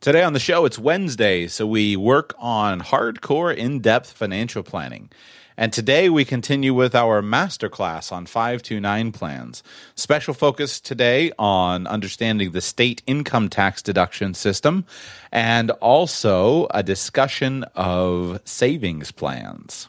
Today on the show, it's Wednesday, so we work on hardcore, in depth financial planning. And today we continue with our masterclass on 529 plans. Special focus today on understanding the state income tax deduction system and also a discussion of savings plans.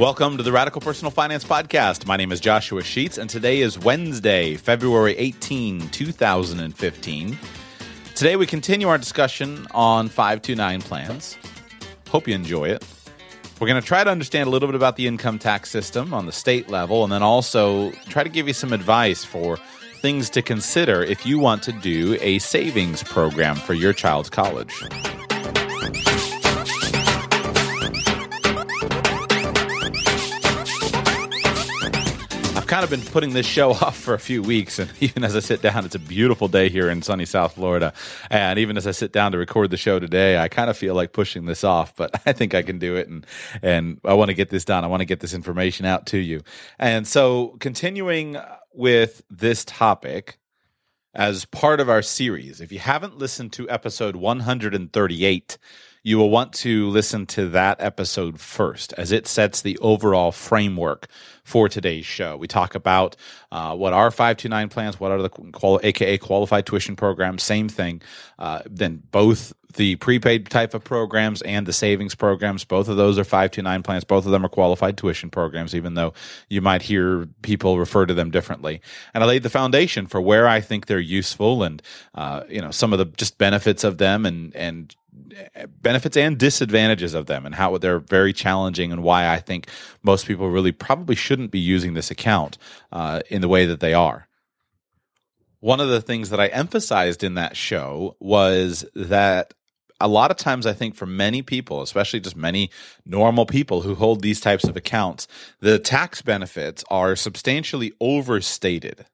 Welcome to the Radical Personal Finance Podcast. My name is Joshua Sheets, and today is Wednesday, February 18, 2015. Today we continue our discussion on 529 plans. Hope you enjoy it. We're going to try to understand a little bit about the income tax system on the state level, and then also try to give you some advice for things to consider if you want to do a savings program for your child's college. Kind of been putting this show off for a few weeks, and even as I sit down, it's a beautiful day here in sunny South Florida. And even as I sit down to record the show today, I kind of feel like pushing this off, but I think I can do it, and and I want to get this done. I want to get this information out to you. And so, continuing with this topic as part of our series, if you haven't listened to episode 138 you will want to listen to that episode first, as it sets the overall framework for today's show. We talk about uh, what are 529 plans, what are the quali- AKA qualified tuition programs, same thing. Uh, then both the prepaid type of programs and the savings programs, both of those are 529 plans. Both of them are qualified tuition programs, even though you might hear people refer to them differently. And I laid the foundation for where I think they're useful and, uh, you know, some of the just benefits of them and, and benefits and disadvantages of them and how they're very challenging and why I think most people really probably shouldn't be using this account uh, in the way that they are. One of the things that I emphasized in that show was that a lot of times I think for many people, especially just many normal people who hold these types of accounts, the tax benefits are substantially overstated.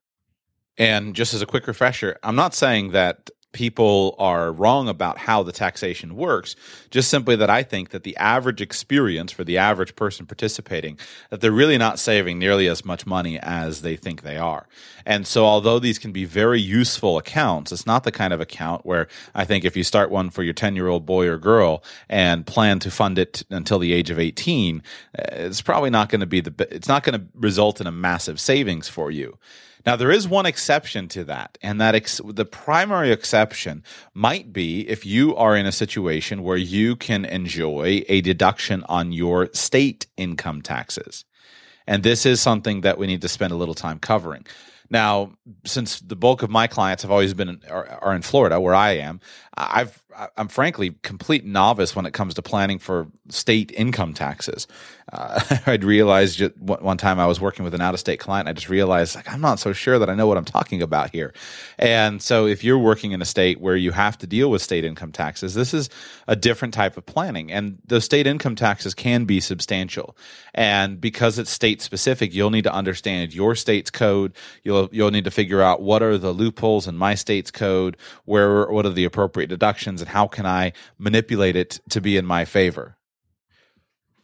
And just as a quick refresher, I'm not saying that people are wrong about how the taxation works just simply that i think that the average experience for the average person participating that they're really not saving nearly as much money as they think they are. And so although these can be very useful accounts it's not the kind of account where i think if you start one for your 10 year old boy or girl and plan to fund it until the age of 18 uh, it's probably not going to be the it's not going to result in a massive savings for you now, there is one exception to that, and that ex- the primary exception might be if you are in a situation where you can enjoy a deduction on your state income taxes. And this is something that we need to spend a little time covering. Now, since the bulk of my clients have always been are, are in Florida, where I am, I've I'm frankly complete novice when it comes to planning for state income taxes. Uh, I'd realized one time I was working with an out of state client. I just realized like I'm not so sure that I know what I'm talking about here. And so if you're working in a state where you have to deal with state income taxes, this is a different type of planning. And those state income taxes can be substantial. And because it's state specific, you'll need to understand your state's code. You'll you'll need to figure out what are the loopholes in my state's code, where what are the appropriate deductions and how can I manipulate it to be in my favor.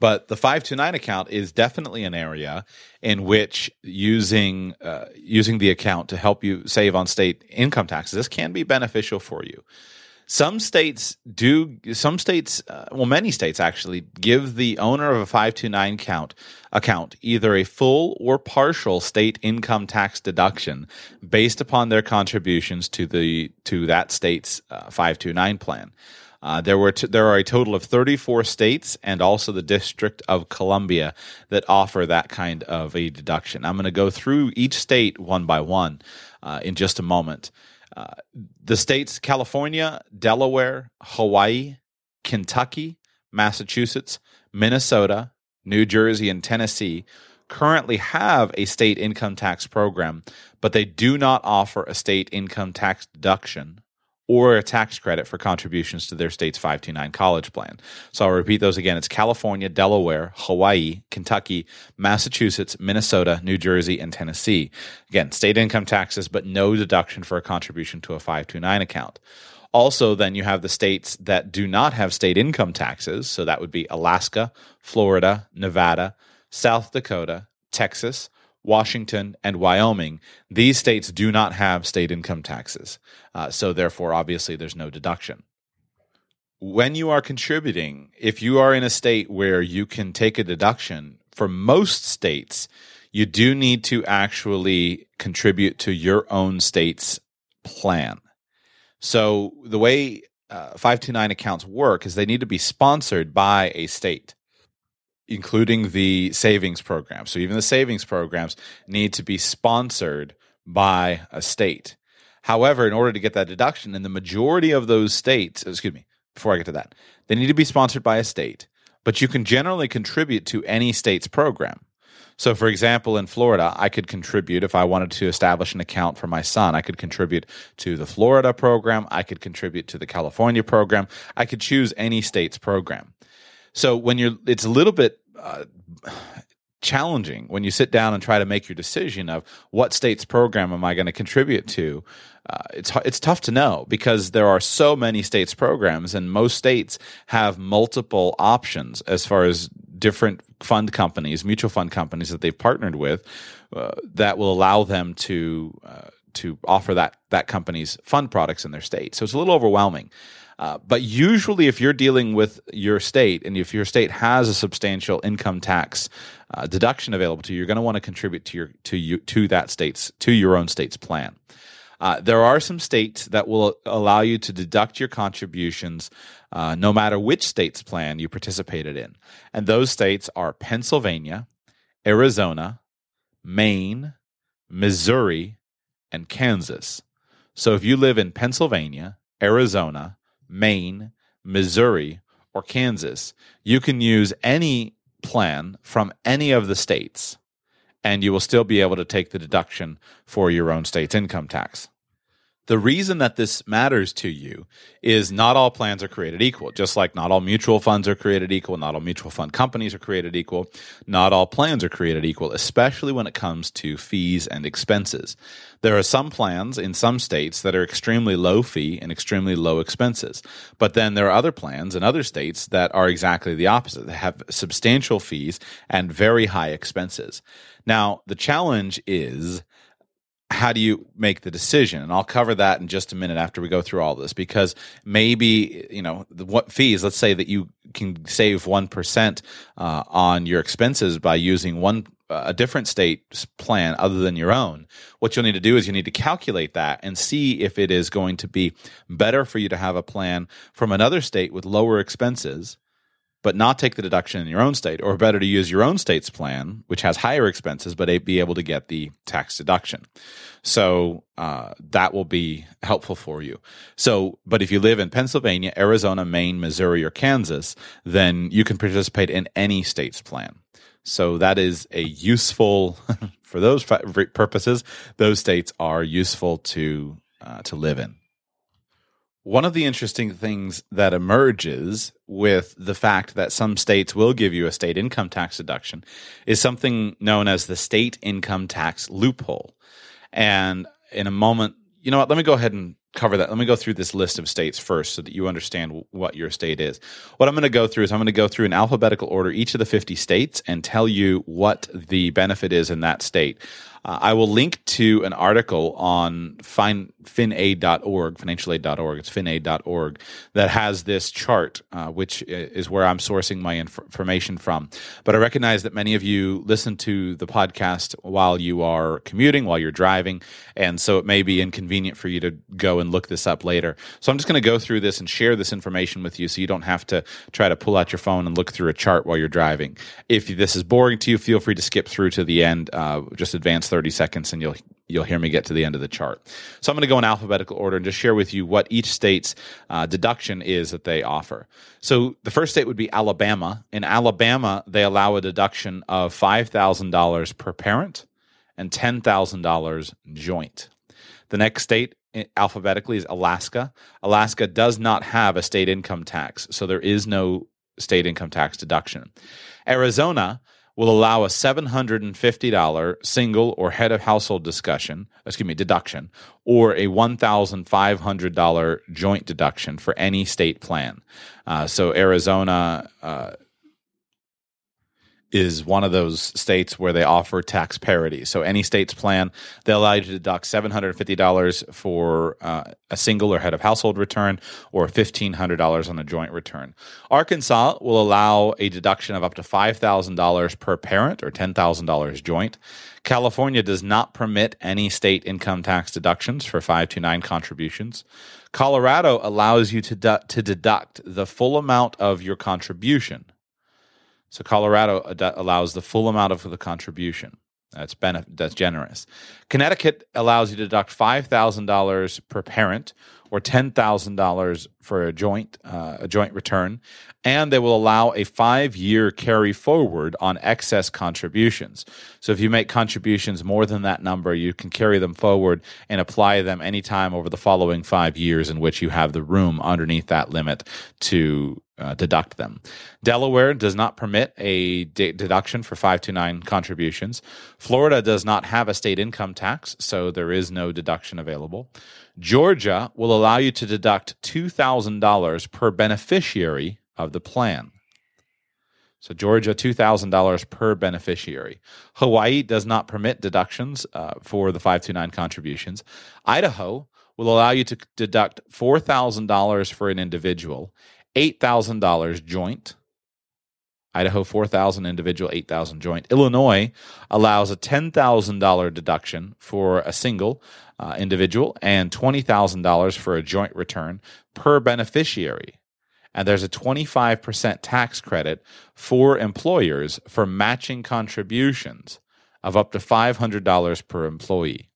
But the 529 account is definitely an area in which using uh, using the account to help you save on state income taxes this can be beneficial for you. Some states do. Some states, uh, well, many states actually give the owner of a 529 count account either a full or partial state income tax deduction based upon their contributions to the to that state's uh, 529 plan. Uh, there were t- there are a total of 34 states and also the District of Columbia that offer that kind of a deduction. I'm going to go through each state one by one uh, in just a moment. Uh, the states California, Delaware, Hawaii, Kentucky, Massachusetts, Minnesota, New Jersey, and Tennessee currently have a state income tax program, but they do not offer a state income tax deduction or a tax credit for contributions to their state's 529 college plan. So I'll repeat those again. It's California, Delaware, Hawaii, Kentucky, Massachusetts, Minnesota, New Jersey, and Tennessee. Again, state income taxes, but no deduction for a contribution to a 529 account. Also, then you have the states that do not have state income taxes. So that would be Alaska, Florida, Nevada, South Dakota, Texas, Washington, and Wyoming, these states do not have state income taxes. Uh, so, therefore, obviously, there's no deduction. When you are contributing, if you are in a state where you can take a deduction, for most states, you do need to actually contribute to your own state's plan. So, the way uh, 529 accounts work is they need to be sponsored by a state including the savings program. So even the savings programs need to be sponsored by a state. However, in order to get that deduction, in the majority of those states, excuse me, before I get to that, they need to be sponsored by a state, but you can generally contribute to any state's program. So, for example, in Florida, I could contribute if I wanted to establish an account for my son. I could contribute to the Florida program. I could contribute to the California program. I could choose any state's program. So when you're, it's a little bit uh, challenging when you sit down and try to make your decision of what state's program am I going to contribute to. Uh, it's it's tough to know because there are so many states programs, and most states have multiple options as far as different fund companies, mutual fund companies that they've partnered with, uh, that will allow them to uh, to offer that that company's fund products in their state. So it's a little overwhelming. Uh, but usually, if you're dealing with your state and if your state has a substantial income tax uh, deduction available to you, you're going to want to contribute to your to you to that state's to your own state's plan. Uh, there are some states that will allow you to deduct your contributions uh, no matter which state's plan you participated in. And those states are Pennsylvania, Arizona, Maine, Missouri, and Kansas. So if you live in Pennsylvania, Arizona, Maine, Missouri, or Kansas, you can use any plan from any of the states and you will still be able to take the deduction for your own state's income tax. The reason that this matters to you is not all plans are created equal. Just like not all mutual funds are created equal, not all mutual fund companies are created equal, not all plans are created equal, especially when it comes to fees and expenses. There are some plans in some states that are extremely low fee and extremely low expenses. But then there are other plans in other states that are exactly the opposite. They have substantial fees and very high expenses. Now, the challenge is how do you make the decision? And I'll cover that in just a minute after we go through all this because maybe, you know, what fees, let's say that you can save 1% uh, on your expenses by using one uh, a different state plan other than your own. What you'll need to do is you need to calculate that and see if it is going to be better for you to have a plan from another state with lower expenses but not take the deduction in your own state, or better to use your own state's plan, which has higher expenses, but be able to get the tax deduction. So uh, that will be helpful for you. So, but if you live in Pennsylvania, Arizona, Maine, Missouri, or Kansas, then you can participate in any state's plan. So that is a useful for those purposes. Those states are useful to uh, to live in. One of the interesting things that emerges with the fact that some states will give you a state income tax deduction is something known as the state income tax loophole. And in a moment, you know what? Let me go ahead and cover that. Let me go through this list of states first so that you understand what your state is. What I'm going to go through is I'm going to go through in alphabetical order each of the 50 states and tell you what the benefit is in that state. Uh, I will link to an article on fin- finaid.org, financialaid.org. It's finaid.org that has this chart, uh, which is where I'm sourcing my inf- information from. But I recognize that many of you listen to the podcast while you are commuting, while you're driving, and so it may be inconvenient for you to go and look this up later. So I'm just going to go through this and share this information with you so you don't have to try to pull out your phone and look through a chart while you're driving. If this is boring to you, feel free to skip through to the end. Uh, just advance 30 seconds and you'll you'll hear me get to the end of the chart. So I'm going to go in alphabetical order and just share with you what each state's uh, deduction is that they offer. So the first state would be Alabama. In Alabama, they allow a deduction of $5,000 per parent and $10,000 joint. The next state alphabetically is Alaska. Alaska does not have a state income tax, so there is no state income tax deduction. Arizona will allow a $750 single or head of household discussion, excuse me, deduction, or a $1,500 joint deduction for any state plan. Uh, so Arizona uh, is one of those states where they offer tax parity. So any state's plan, they allow you to deduct $750 for uh, a single or head of household return or $1,500 on a joint return. Arkansas will allow a deduction of up to $5,000 per parent or $10,000 joint. California does not permit any state income tax deductions for 529 contributions. Colorado allows you to, du- to deduct the full amount of your contribution so Colorado ad- allows the full amount of the contribution. That's benef- that's generous. Connecticut allows you to deduct five thousand dollars per parent or ten thousand dollars for a joint uh, a joint return, and they will allow a five year carry forward on excess contributions. So if you make contributions more than that number, you can carry them forward and apply them anytime over the following five years in which you have the room underneath that limit to uh, deduct them. Delaware does not permit a de- deduction for 529 contributions. Florida does not have a state income tax, so there is no deduction available. Georgia will allow you to deduct $2,000 per beneficiary of the plan. So, Georgia, $2,000 per beneficiary. Hawaii does not permit deductions uh, for the 529 contributions. Idaho will allow you to deduct $4,000 for an individual $8,000 joint. Idaho 4000 individual 8000 joint. Illinois allows a $10,000 deduction for a single uh, individual and $20,000 for a joint return per beneficiary. And there's a 25% tax credit for employers for matching contributions of up to $500 per employee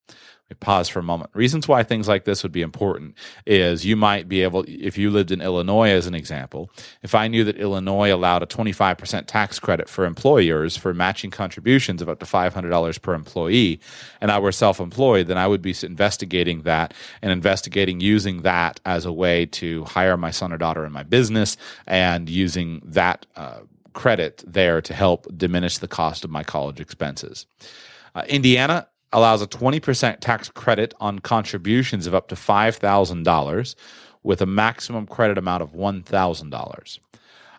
pause for a moment. Reasons why things like this would be important is you might be able, if you lived in Illinois as an example, if I knew that Illinois allowed a 25% tax credit for employers for matching contributions of up to $500 per employee, and I were self employed, then I would be investigating that and investigating using that as a way to hire my son or daughter in my business and using that uh, credit there to help diminish the cost of my college expenses. Uh, Indiana allows a 20% tax credit on contributions of up to $5,000 with a maximum credit amount of $1,000.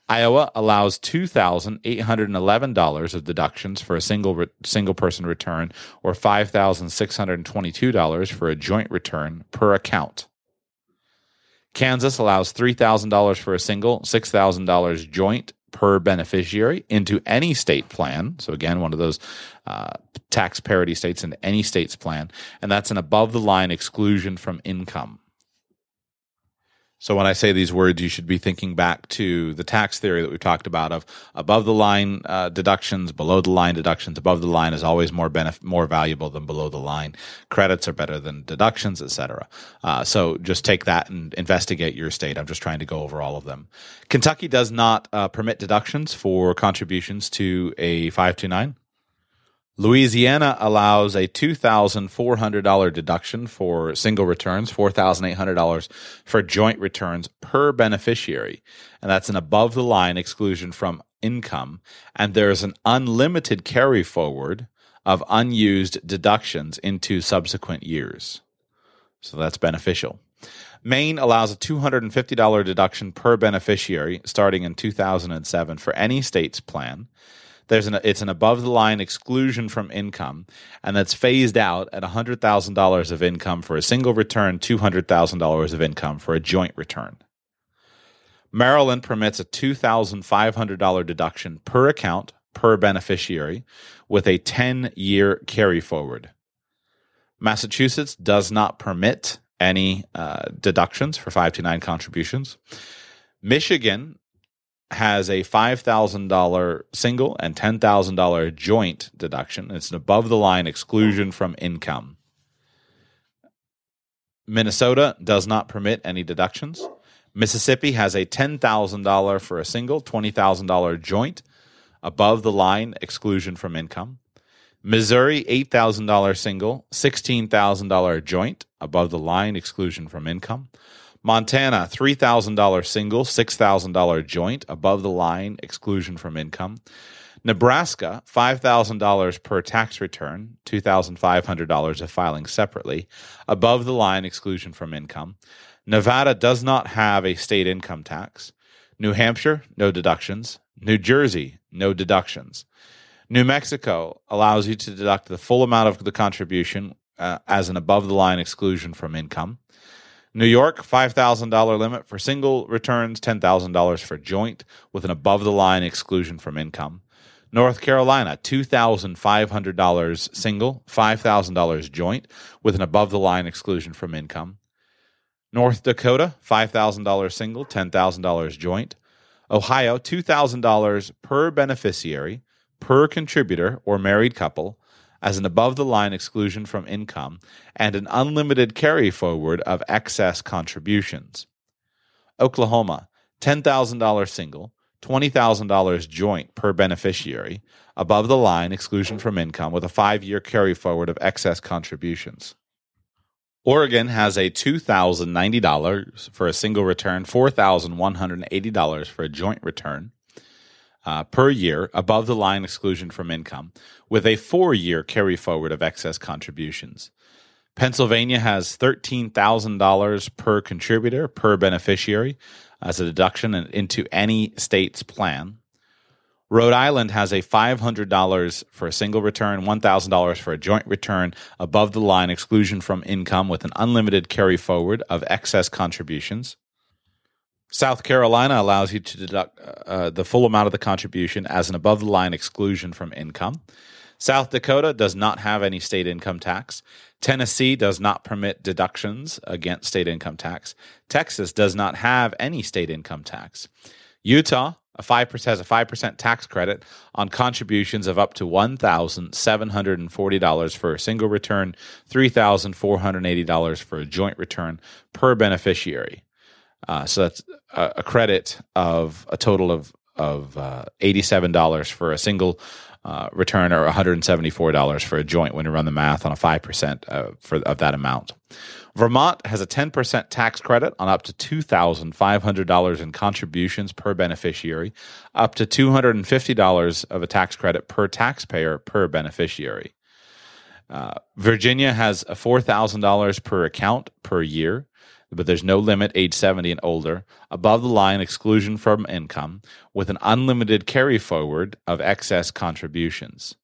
Iowa allows $2,811 of deductions for a single re- single person return or $5,622 for a joint return per account. Kansas allows $3,000 for a single, $6,000 joint per beneficiary into any state plan. So, again, one of those uh, tax parity states into any state's plan. And that's an above the line exclusion from income. So when I say these words, you should be thinking back to the tax theory that we've talked about of above the line uh, deductions, below the line deductions. Above the line is always more benef- more valuable than below the line. Credits are better than deductions, etc. Uh, so just take that and investigate your state. I'm just trying to go over all of them. Kentucky does not uh, permit deductions for contributions to a 529. Louisiana allows a $2,400 deduction for single returns, $4,800 for joint returns per beneficiary. And that's an above the line exclusion from income. And there's an unlimited carry forward of unused deductions into subsequent years. So that's beneficial. Maine allows a $250 deduction per beneficiary starting in 2007 for any state's plan there's an it's an above the line exclusion from income, and that's phased out at hundred thousand dollars of income for a single return, two hundred thousand dollars of income for a joint return. Maryland permits a two thousand five hundred dollar deduction per account per beneficiary, with a ten year carry forward. Massachusetts does not permit any uh, deductions for 529 contributions. Michigan has a $5,000 single and $10,000 joint deduction. It's an above the line exclusion from income. Minnesota does not permit any deductions. Mississippi has a $10,000 for a single, $20,000 joint above the line exclusion from income. Missouri, $8,000 single, $16,000 joint above the line exclusion from income. Montana, $3,000 single, $6,000 joint above the line exclusion from income. Nebraska, $5,000 per tax return, $2,500 if filing separately, above the line exclusion from income. Nevada does not have a state income tax. New Hampshire, no deductions. New Jersey, no deductions. New Mexico allows you to deduct the full amount of the contribution uh, as an above the line exclusion from income. New York, $5,000 limit for single returns, $10,000 for joint, with an above the line exclusion from income. North Carolina, $2,500 single, $5,000 joint, with an above the line exclusion from income. North Dakota, $5,000 single, $10,000 joint. Ohio, $2,000 per beneficiary, per contributor or married couple, as an above the line exclusion from income and an unlimited carry forward of excess contributions. Oklahoma, $10,000 single, $20,000 joint per beneficiary, above the line exclusion from income with a five year carry forward of excess contributions. Oregon has a $2,090 for a single return, $4,180 for a joint return uh, per year above the line exclusion from income, with a four year carry forward of excess contributions. Pennsylvania has $13,000 per contributor per beneficiary as a deduction into any state's plan. Rhode Island has a $500 for a single return, $1,000 for a joint return, above the line exclusion from income with an unlimited carry forward of excess contributions. South Carolina allows you to deduct uh, the full amount of the contribution as an above the line exclusion from income. South Dakota does not have any state income tax. Tennessee does not permit deductions against state income tax. Texas does not have any state income tax. Utah a 5% has a 5% tax credit on contributions of up to $1,740 for a single return, $3,480 for a joint return per beneficiary. Uh, so that's a, a, credit of a total of of uh, eighty-seven dollars for a single uh, return, or one hundred and seventy-four dollars for a joint. When you run the math on a five percent uh, for of that amount, Vermont has a ten percent tax credit on up to two thousand five hundred dollars in contributions per beneficiary, up to two hundred and fifty dollars of a tax credit per taxpayer per beneficiary. Uh, Virginia has a four thousand dollars per account per year but there's no limit age 70 and older, above the line exclusion from income, with an unlimited carry forward of excess contributions.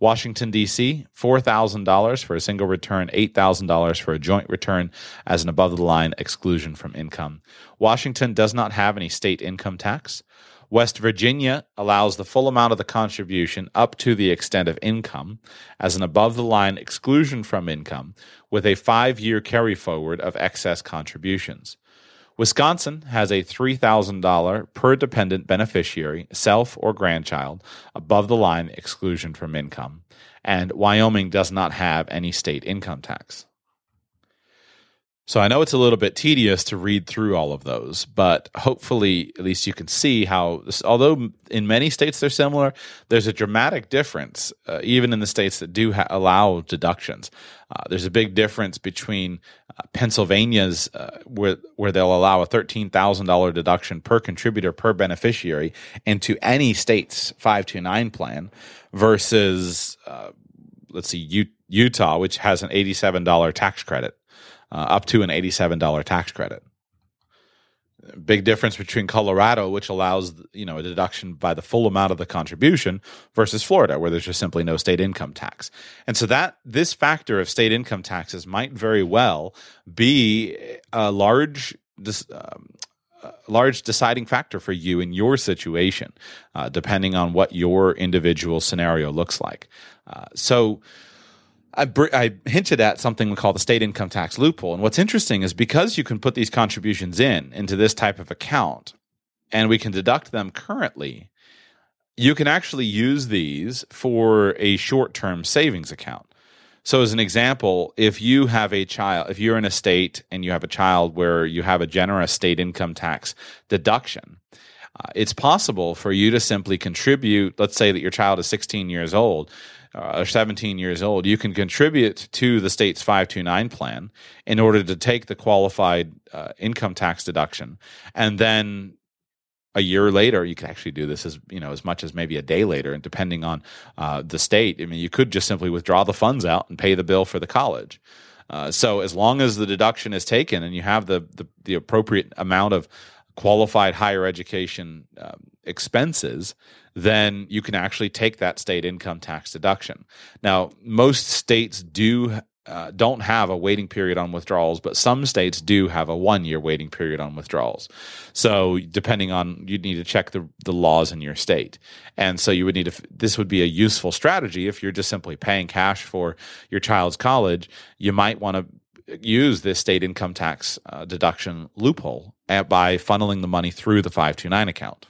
Washington, D.C., $4,000 for a single return, $8,000 for a joint return as an above the line exclusion from income. Washington does not have any state income tax. West Virginia allows the full amount of the contribution up to the extent of income as an above the line exclusion from income with a five year carry forward of excess contributions. Wisconsin has a $3,000 per dependent beneficiary, self or grandchild, above the line exclusion from income. And Wyoming does not have any state income tax. So I know it's a little bit tedious to read through all of those, but hopefully at least you can see how, although in many states they're similar, there's a dramatic difference, uh, even in the states that do ha- allow deductions. Uh, there's a big difference between uh, Pennsylvania's, uh, where, where they'll allow a $13,000 deduction per contributor per beneficiary into any state's 529 plan versus, uh, let's see, U- Utah, which has an $87 tax credit uh, up to an $87 tax credit. Big difference between Colorado, which allows you know a deduction by the full amount of the contribution, versus Florida, where there's just simply no state income tax. And so that this factor of state income taxes might very well be a large um, large deciding factor for you in your situation, uh, depending on what your individual scenario looks like. Uh, so I, br- I hinted at something we call the state income tax loophole. And what's interesting is because you can put these contributions in into this type of account and we can deduct them currently, you can actually use these for a short term savings account. So, as an example, if you have a child, if you're in a state and you have a child where you have a generous state income tax deduction, uh, it's possible for you to simply contribute. Let's say that your child is 16 years old uh, or 17 years old. You can contribute to the state's 529 plan in order to take the qualified uh, income tax deduction. And then a year later, you could actually do this as you know as much as maybe a day later, and depending on uh, the state, I mean, you could just simply withdraw the funds out and pay the bill for the college. Uh, so as long as the deduction is taken and you have the the, the appropriate amount of qualified higher education um, expenses, then you can actually take that state income tax deduction. Now, most states do uh, don't have a waiting period on withdrawals, but some states do have a one year waiting period on withdrawals. So depending on, you'd need to check the, the laws in your state. And so you would need to, this would be a useful strategy if you're just simply paying cash for your child's college. You might want to use this state income tax uh, deduction loophole by funneling the money through the 529 account.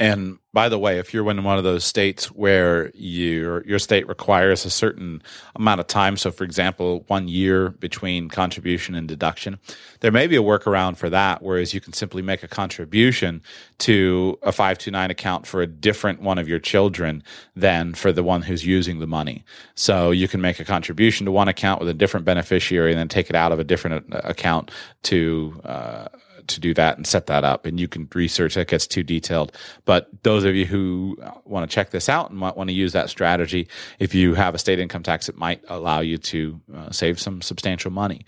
And by the way, if you're in one of those states where your your state requires a certain amount of time, so for example, one year between contribution and deduction, there may be a workaround for that. Whereas you can simply make a contribution to a five two nine account for a different one of your children than for the one who's using the money. So you can make a contribution to one account with a different beneficiary, and then take it out of a different uh, account to. Uh, to do that and set that up. And you can research that gets too detailed. But those of you who want to check this out and might want to use that strategy, if you have a state income tax, it might allow you to uh, save some substantial money.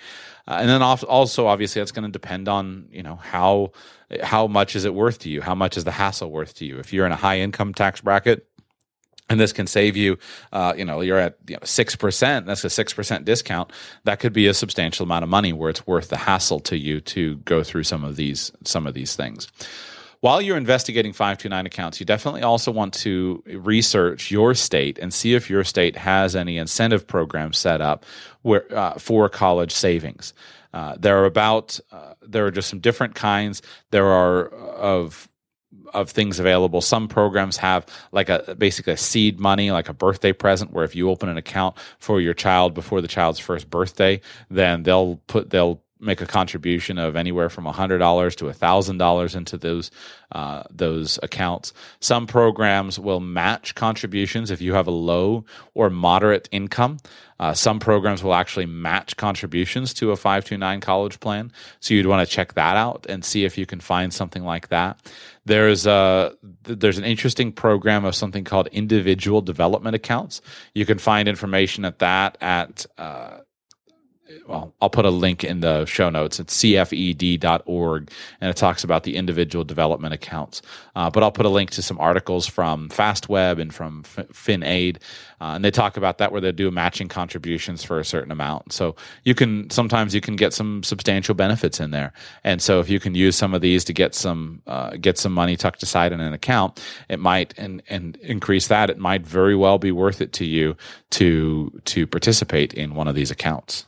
Uh, and then also, obviously, that's going to depend on you know how how much is it worth to you? How much is the hassle worth to you? If you're in a high income tax bracket, and this can save you uh, you know you're at you know, 6% that's a 6% discount that could be a substantial amount of money where it's worth the hassle to you to go through some of these some of these things. While you're investigating 529 accounts you definitely also want to research your state and see if your state has any incentive programs set up where, uh, for college savings. Uh, there are about uh, there are just some different kinds. There are of of things available. Some programs have like a basically a seed money, like a birthday present, where if you open an account for your child before the child's first birthday, then they'll put they'll make a contribution of anywhere from $100 to $1,000 into those uh, those accounts. Some programs will match contributions if you have a low or moderate income. Uh, some programs will actually match contributions to a 529 college plan. So you'd want to check that out and see if you can find something like that. There's a there's an interesting program of something called individual development accounts. You can find information at that at uh, well, I'll put a link in the show notes. It's cfed.org, and it talks about the individual development accounts. Uh, but I'll put a link to some articles from FastWeb and from FinAid, uh, and they talk about that where they do matching contributions for a certain amount. So you can sometimes you can get some substantial benefits in there, and so if you can use some of these to get some uh, get some money tucked aside in an account, it might and and increase that. It might very well be worth it to you to to participate in one of these accounts.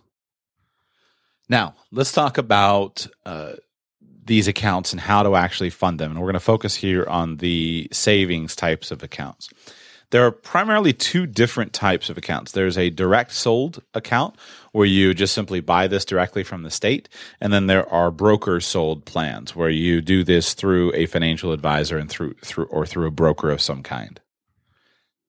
Now, let's talk about uh, these accounts and how to actually fund them. And we're going to focus here on the savings types of accounts. There are primarily two different types of accounts. There's a direct sold account where you just simply buy this directly from the state. And then there are broker sold plans where you do this through a financial advisor and through, through, or through a broker of some kind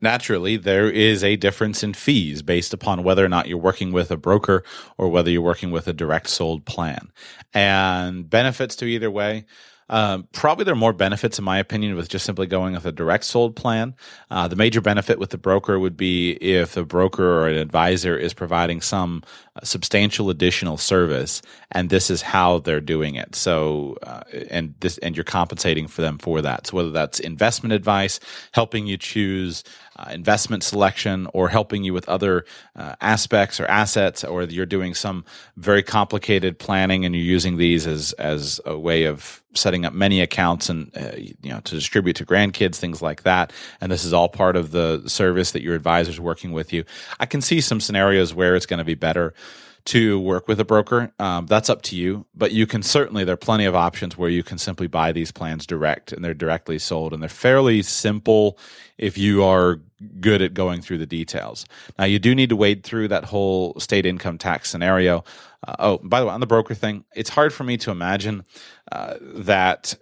naturally there is a difference in fees based upon whether or not you're working with a broker or whether you're working with a direct sold plan. And benefits to either way um, probably there are more benefits, in my opinion, with just simply going with a direct sold plan. Uh, the major benefit with the broker would be if the broker or an advisor is providing some uh, substantial additional service, and this is how they're doing it. So, uh, and this, and you're compensating for them for that. So, whether that's investment advice, helping you choose uh, investment selection or helping you with other uh, aspects or assets, or you're doing some very complicated planning and you're using these as as a way of setting up many accounts and uh, you know to distribute to grandkids, things like that. And this is all part of the service that your advisor is working with you. I can see some scenarios where it's going to be better to work with a broker, um, that's up to you. But you can certainly, there are plenty of options where you can simply buy these plans direct and they're directly sold and they're fairly simple if you are good at going through the details. Now, you do need to wade through that whole state income tax scenario. Uh, oh, by the way, on the broker thing, it's hard for me to imagine uh, that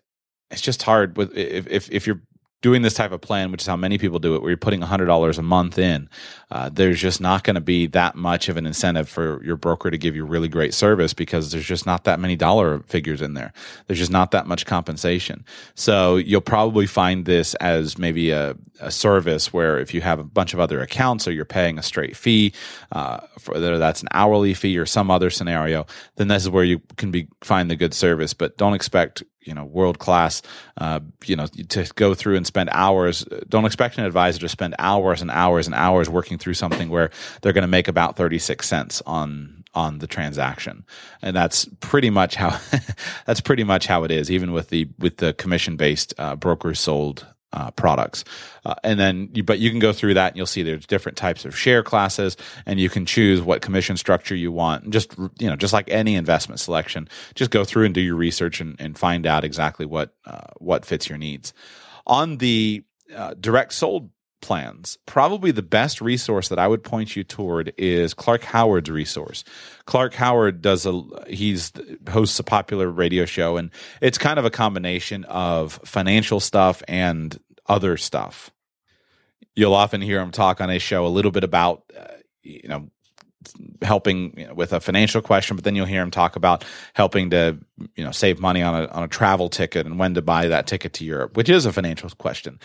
it's just hard with if, if, if you're doing this type of plan, which is how many people do it, where you're putting $100 a month in, uh, there's just not going to be that much of an incentive for your broker to give you really great service because there's just not that many dollar figures in there. There's just not that much compensation. So you'll probably find this as maybe a, a service where if you have a bunch of other accounts or you're paying a straight fee, uh, whether that's an hourly fee or some other scenario, then this is where you can be find the good service. But don't expect you know world class uh, you know to go through and spend hours don't expect an advisor to spend hours and hours and hours working through something where they're going to make about 36 cents on on the transaction. And that's pretty much how that's pretty much how it is even with the with the commission based uh, brokers sold uh, products. Uh, and then, you, but you can go through that and you'll see there's different types of share classes and you can choose what commission structure you want. And just, you know, just like any investment selection, just go through and do your research and, and find out exactly what, uh, what fits your needs. On the uh, direct sold plans, probably the best resource that I would point you toward is Clark Howard's resource. Clark Howard does a he's hosts a popular radio show and it's kind of a combination of financial stuff and other stuff. You'll often hear him talk on his show a little bit about uh, you know helping with a financial question, but then you'll hear him talk about helping to you know save money on a on a travel ticket and when to buy that ticket to Europe, which is a financial question,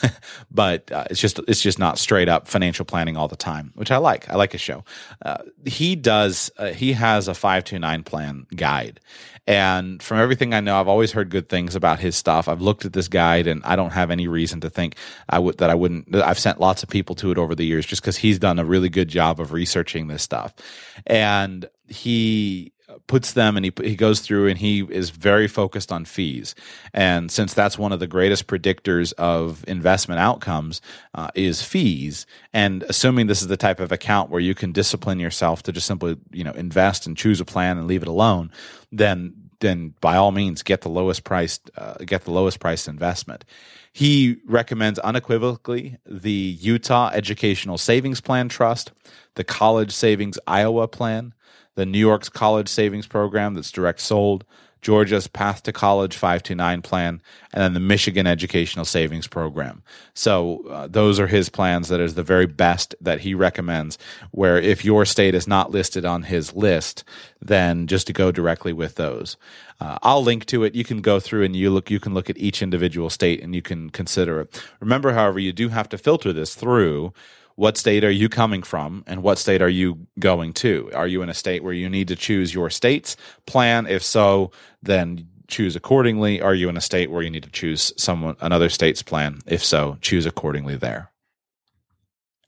but uh, it's just it's just not straight up financial planning all the time, which I like. I like his show. Uh, he does uh, he has a five two nine plan guide, and from everything I know, I've always heard good things about his stuff. I've looked at this guide, and I don't have any reason to think I would that I wouldn't. I've sent lots of people to it over the years, just because he's done a really good job of researching this stuff, and he puts them and he he goes through and he is very focused on fees. And since that's one of the greatest predictors of investment outcomes uh, is fees, and assuming this is the type of account where you can discipline yourself to just simply you know invest and choose a plan and leave it alone, then then by all means get the lowest priced uh, get the lowest priced investment. He recommends unequivocally the Utah Educational Savings Plan Trust, the College Savings Iowa Plan, the New York's College Savings Program that's direct sold, Georgia's Path to College 529 plan, and then the Michigan Educational Savings Program. So uh, those are his plans that is the very best that he recommends. Where if your state is not listed on his list, then just to go directly with those. Uh, I'll link to it. You can go through and you look. You can look at each individual state and you can consider it. Remember, however, you do have to filter this through what state are you coming from and what state are you going to? Are you in a state where you need to choose your state's plan? If so, then choose accordingly. Are you in a state where you need to choose someone another state's plan? If so, choose accordingly there.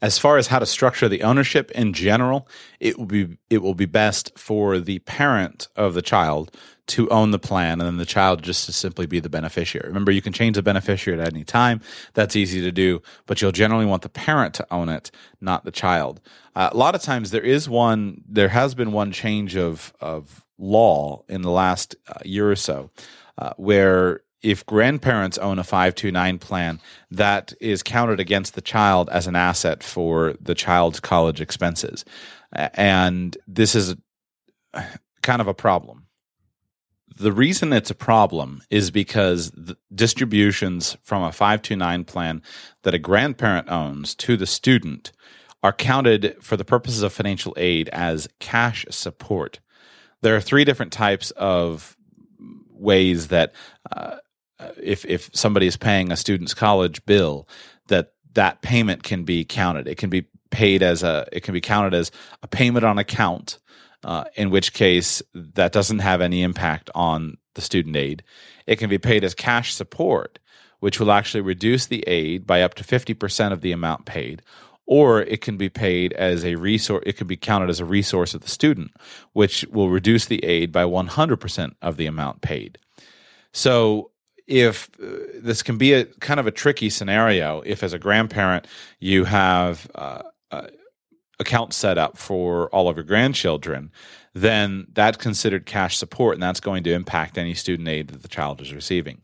As far as how to structure the ownership in general, it will be it will be best for the parent of the child to own the plan and then the child just to simply be the beneficiary. Remember, you can change the beneficiary at any time. That's easy to do, but you'll generally want the parent to own it, not the child. Uh, a lot of times there is one, there has been one change of, of law in the last uh, year or so uh, where if grandparents own a 529 plan, that is counted against the child as an asset for the child's college expenses. And this is kind of a problem the reason it's a problem is because distributions from a 529 plan that a grandparent owns to the student are counted for the purposes of financial aid as cash support. There are three different types of ways that uh, if if somebody is paying a student's college bill that that payment can be counted. It can be paid as a it can be counted as a payment on account uh, in which case that doesn't have any impact on the student aid. It can be paid as cash support, which will actually reduce the aid by up to 50% of the amount paid. Or it can be paid as a resource, it can be counted as a resource of the student, which will reduce the aid by 100% of the amount paid. So if uh, this can be a kind of a tricky scenario if as a grandparent you have uh, uh, set up for all of your grandchildren, then that's considered cash support and that's going to impact any student aid that the child is receiving.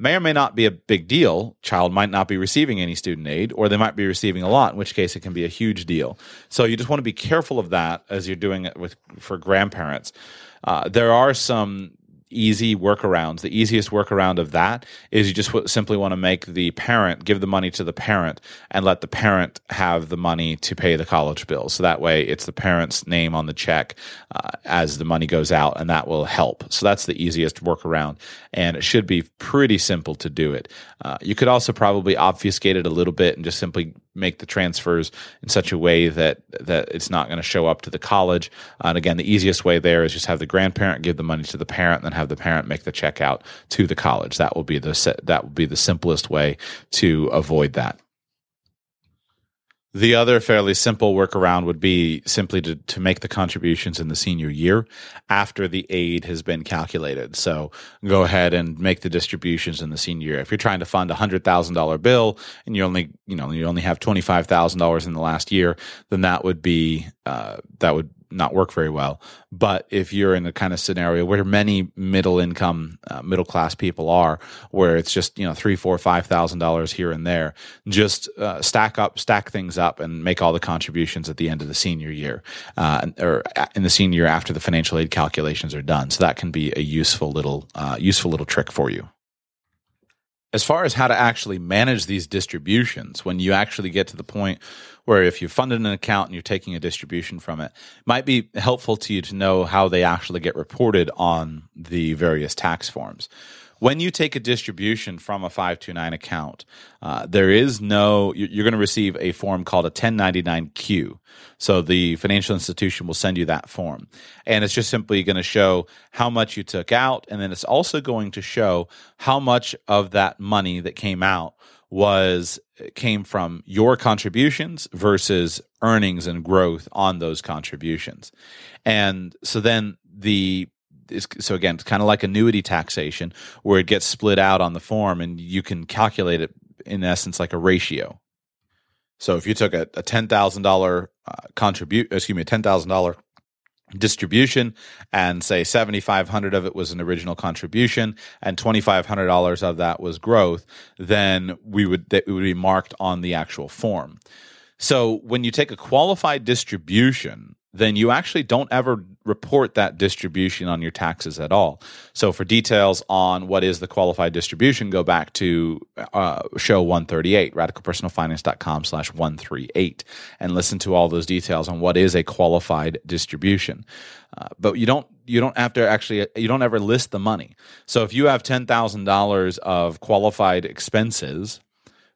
May or may not be a big deal. Child might not be receiving any student aid, or they might be receiving a lot, in which case it can be a huge deal. So you just want to be careful of that as you're doing it with for grandparents. Uh, there are some easy workarounds. The easiest workaround of that is you just simply want to make the parent give the money to the parent and let the parent have the money to pay the college bill. So that way it's the parent's name on the check uh, as the money goes out, and that will help. So that's the easiest workaround, and it should be pretty simple to do it. Uh, you could also probably obfuscate it a little bit and just simply make the transfers in such a way that that it's not going to show up to the college. And again, the easiest way there is just have the grandparent give the money to the parent, and then have the parent make the check out to the college. That will be the that will be the simplest way to avoid that. The other fairly simple workaround would be simply to, to make the contributions in the senior year after the aid has been calculated. So go ahead and make the distributions in the senior year. If you're trying to fund a hundred thousand dollar bill and you only you know you only have twenty five thousand dollars in the last year, then that would be uh, that would not work very well. But if you're in a kind of scenario where many middle income, uh, middle class people are, where it's just you know three, four, five thousand dollars here and there, just uh, stack up, stack things up, and make all the contributions at the end of the senior year, uh, or in the senior year after the financial aid calculations are done. So that can be a useful little, uh, useful little trick for you as far as how to actually manage these distributions, when you actually get to the point where if you've funded an account and you're taking a distribution from it, it might be helpful to you to know how they actually get reported on the various tax forms when you take a distribution from a 529 account, uh, there is no, you're going to receive a form called a 1099Q. So the financial institution will send you that form. And it's just simply going to show how much you took out. And then it's also going to show how much of that money that came out was came from your contributions versus earnings and growth on those contributions. And so then the so again, it's kind of like annuity taxation where it gets split out on the form and you can calculate it in essence like a ratio. So if you took a, a ten thousand uh, contribute, excuse me, a ten thousand dollar distribution and say 7500 of it was an original contribution and $2500 of that was growth then we would that would be marked on the actual form. So when you take a qualified distribution then you actually don't ever report that distribution on your taxes at all. So for details on what is the qualified distribution, go back to uh, show 138, radicalpersonalfinance.com slash 138, and listen to all those details on what is a qualified distribution. Uh, but you don't you don't have to actually you don't ever list the money. So if you have ten thousand dollars of qualified expenses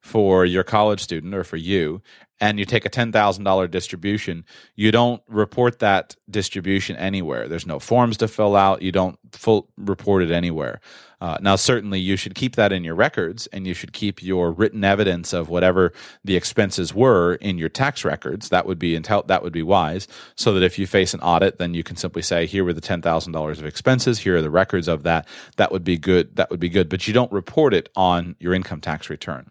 for your college student or for you and you take a $10,000 distribution, you don't report that distribution anywhere. There's no forms to fill out. You don't full report it anywhere. Uh, now, certainly, you should keep that in your records, and you should keep your written evidence of whatever the expenses were in your tax records. That would be intel- that would be wise, so that if you face an audit, then you can simply say, "Here were the ten thousand dollars of expenses. Here are the records of that." That would be good. That would be good. But you don't report it on your income tax return.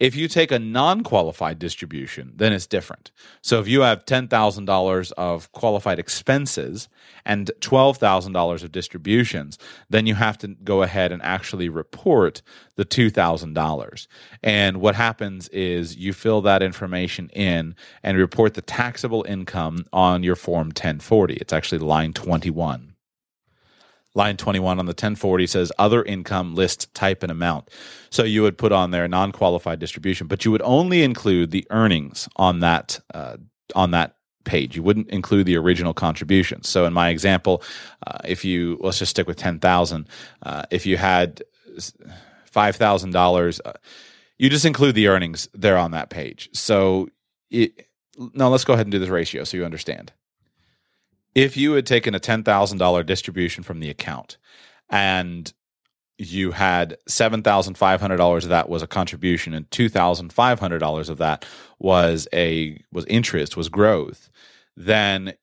If you take a non qualified distribution, then it's different. So if you have $10,000 of qualified expenses and $12,000 of distributions, then you have to go ahead and actually report the $2,000. And what happens is you fill that information in and report the taxable income on your Form 1040. It's actually line 21. Line 21 on the 1040 says other income list type and amount. So you would put on there non qualified distribution, but you would only include the earnings on that uh, on that page. You wouldn't include the original contributions. So in my example, uh, if you let's just stick with 10,000, uh, if you had $5,000, uh, you just include the earnings there on that page. So it, now let's go ahead and do this ratio so you understand if you had taken a $10,000 distribution from the account and you had $7,500 of that was a contribution and $2,500 of that was a was interest was growth then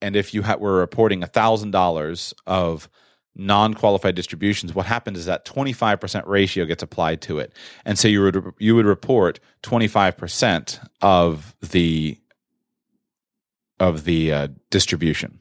and if you ha- were reporting $1,000 of non-qualified distributions what happens is that 25% ratio gets applied to it. And so you would you would report 25% of the of the uh, distribution.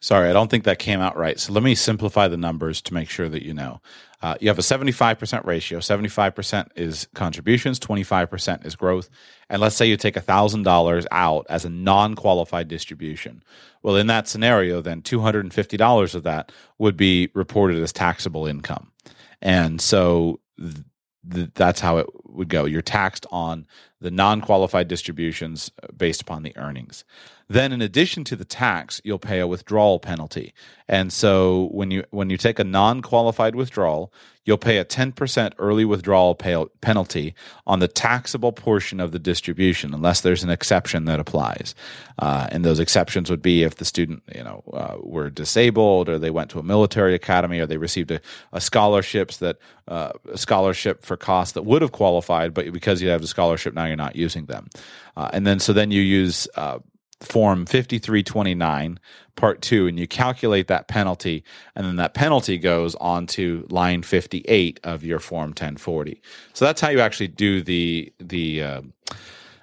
Sorry, I don't think that came out right. So let me simplify the numbers to make sure that you know. Uh, you have a 75% ratio. 75% is contributions, 25% is growth. And let's say you take $1,000 out as a non qualified distribution. Well, in that scenario, then $250 of that would be reported as taxable income. And so th- th- that's how it would go. You're taxed on the non qualified distributions uh, based upon the earnings. Then, in addition to the tax, you'll pay a withdrawal penalty. And so, when you when you take a non qualified withdrawal, you'll pay a 10% early withdrawal pay- penalty on the taxable portion of the distribution, unless there's an exception that applies. Uh, and those exceptions would be if the student, you know, uh, were disabled, or they went to a military academy, or they received a, a scholarships that uh, a scholarship for costs that would have qualified, but because you have the scholarship now, you're not using them. Uh, and then so then you use uh, form 5329 part 2 and you calculate that penalty and then that penalty goes on to line 58 of your form 1040 so that's how you actually do the the uh,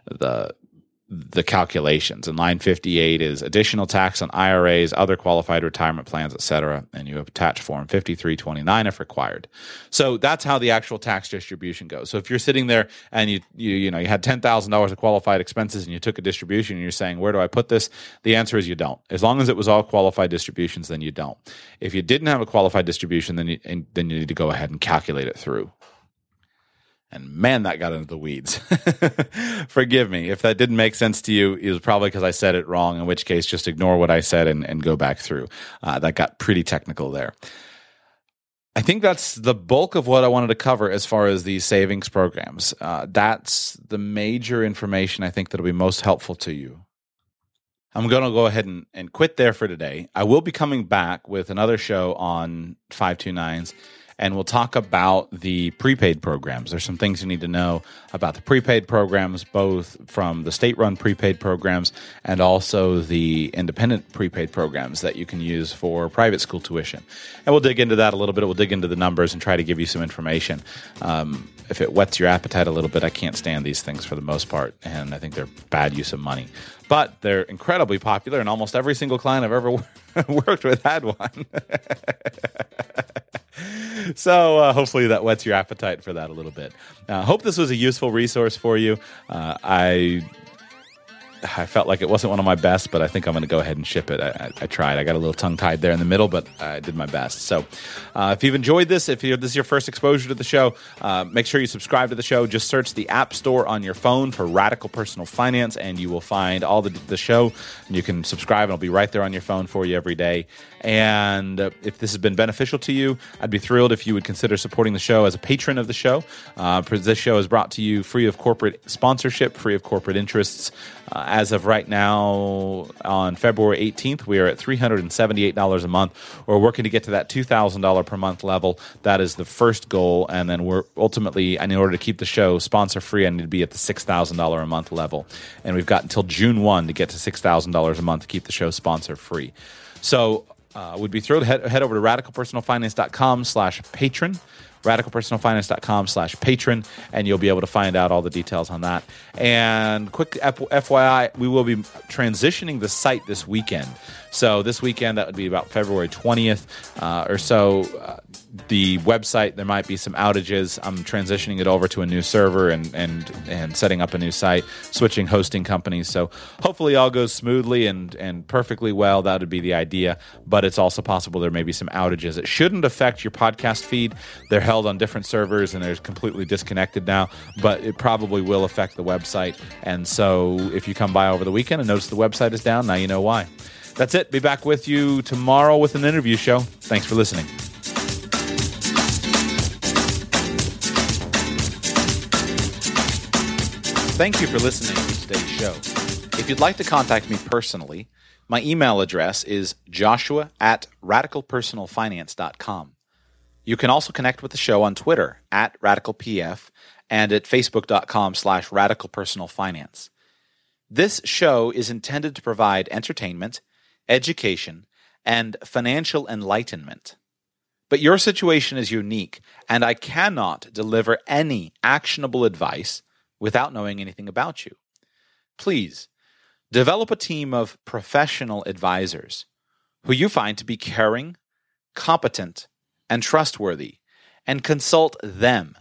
the the calculations. And line 58 is additional tax on IRAs, other qualified retirement plans, etc. And you attach form 5329 if required. So that's how the actual tax distribution goes. So if you're sitting there and you you you know you had $10,000 of qualified expenses and you took a distribution and you're saying, "Where do I put this?" The answer is you don't. As long as it was all qualified distributions, then you don't. If you didn't have a qualified distribution, then you then you need to go ahead and calculate it through. And man, that got into the weeds. Forgive me. If that didn't make sense to you, it was probably because I said it wrong, in which case just ignore what I said and, and go back through. Uh, that got pretty technical there. I think that's the bulk of what I wanted to cover as far as the savings programs. Uh, that's the major information I think that'll be most helpful to you. I'm going to go ahead and, and quit there for today. I will be coming back with another show on 529s and we'll talk about the prepaid programs. There's some things you need to know about the prepaid programs, both from the state run prepaid programs and also the independent prepaid programs that you can use for private school tuition. And we'll dig into that a little bit. We'll dig into the numbers and try to give you some information. Um, if it whets your appetite a little bit, I can't stand these things for the most part, and I think they're bad use of money. But they're incredibly popular, and almost every single client I've ever worked with had one. so uh, hopefully that whets your appetite for that a little bit. Uh, hope this was a useful resource for you. Uh, I I felt like it wasn't one of my best, but I think I'm going to go ahead and ship it. I, I, I, tried. I got a little tongue tied there in the middle, but I did my best. So, uh, if you've enjoyed this, if this is your first exposure to the show, uh, make sure you subscribe to the show. Just search the App Store on your phone for Radical Personal Finance, and you will find all the, the show. And you can subscribe, and it'll be right there on your phone for you every day. And uh, if this has been beneficial to you, I'd be thrilled if you would consider supporting the show as a patron of the show. Uh, this show is brought to you free of corporate sponsorship, free of corporate interests. Uh, as of right now, on February 18th, we are at $378 a month. We're working to get to that $2,000 per month level. That is the first goal. And then we're ultimately, and in order to keep the show sponsor free, I need to be at the $6,000 a month level. And we've got until June 1 to get to $6,000 a month to keep the show sponsor free. So, uh, would be thrilled. Head, head over to radicalpersonalfinance.com slash patron radicalpersonalfinance.com slash patron, and you'll be able to find out all the details on that. And quick FYI, we will be transitioning the site this weekend. So this weekend, that would be about February 20th uh, or so. Uh, the website, there might be some outages. I'm transitioning it over to a new server and and and setting up a new site, switching hosting companies. So hopefully all goes smoothly and and perfectly well. That would be the idea. But it's also possible there may be some outages. It shouldn't affect your podcast feed. They're held on different servers and they're completely disconnected now. But it probably will affect the website. And so if you come by over the weekend and notice the website is down, now you know why. That's it. Be back with you tomorrow with an interview show. Thanks for listening. Thank you for listening to today's show. If you'd like to contact me personally, my email address is joshua at radicalpersonalfinance.com. You can also connect with the show on Twitter at radicalpf and at facebook.com slash radicalpersonalfinance. This show is intended to provide entertainment, education, and financial enlightenment. But your situation is unique, and I cannot deliver any actionable advice without knowing anything about you. Please Develop a team of professional advisors who you find to be caring, competent, and trustworthy, and consult them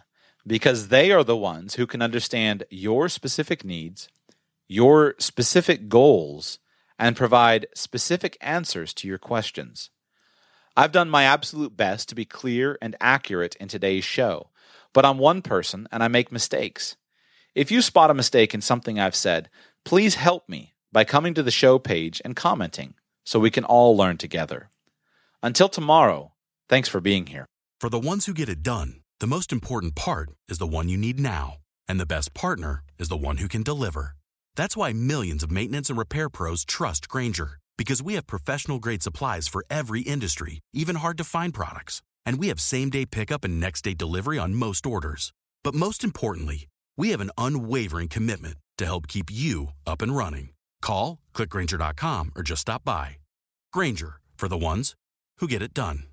because they are the ones who can understand your specific needs, your specific goals, and provide specific answers to your questions. I've done my absolute best to be clear and accurate in today's show, but I'm one person and I make mistakes. If you spot a mistake in something I've said, please help me by coming to the show page and commenting so we can all learn together. Until tomorrow, thanks for being here. For the ones who get it done, the most important part is the one you need now. And the best partner is the one who can deliver. That's why millions of maintenance and repair pros trust Grainger, because we have professional grade supplies for every industry, even hard to find products. And we have same day pickup and next day delivery on most orders. But most importantly, we have an unwavering commitment to help keep you up and running. Call, clickgrainger.com, or just stop by. Grainger, for the ones who get it done.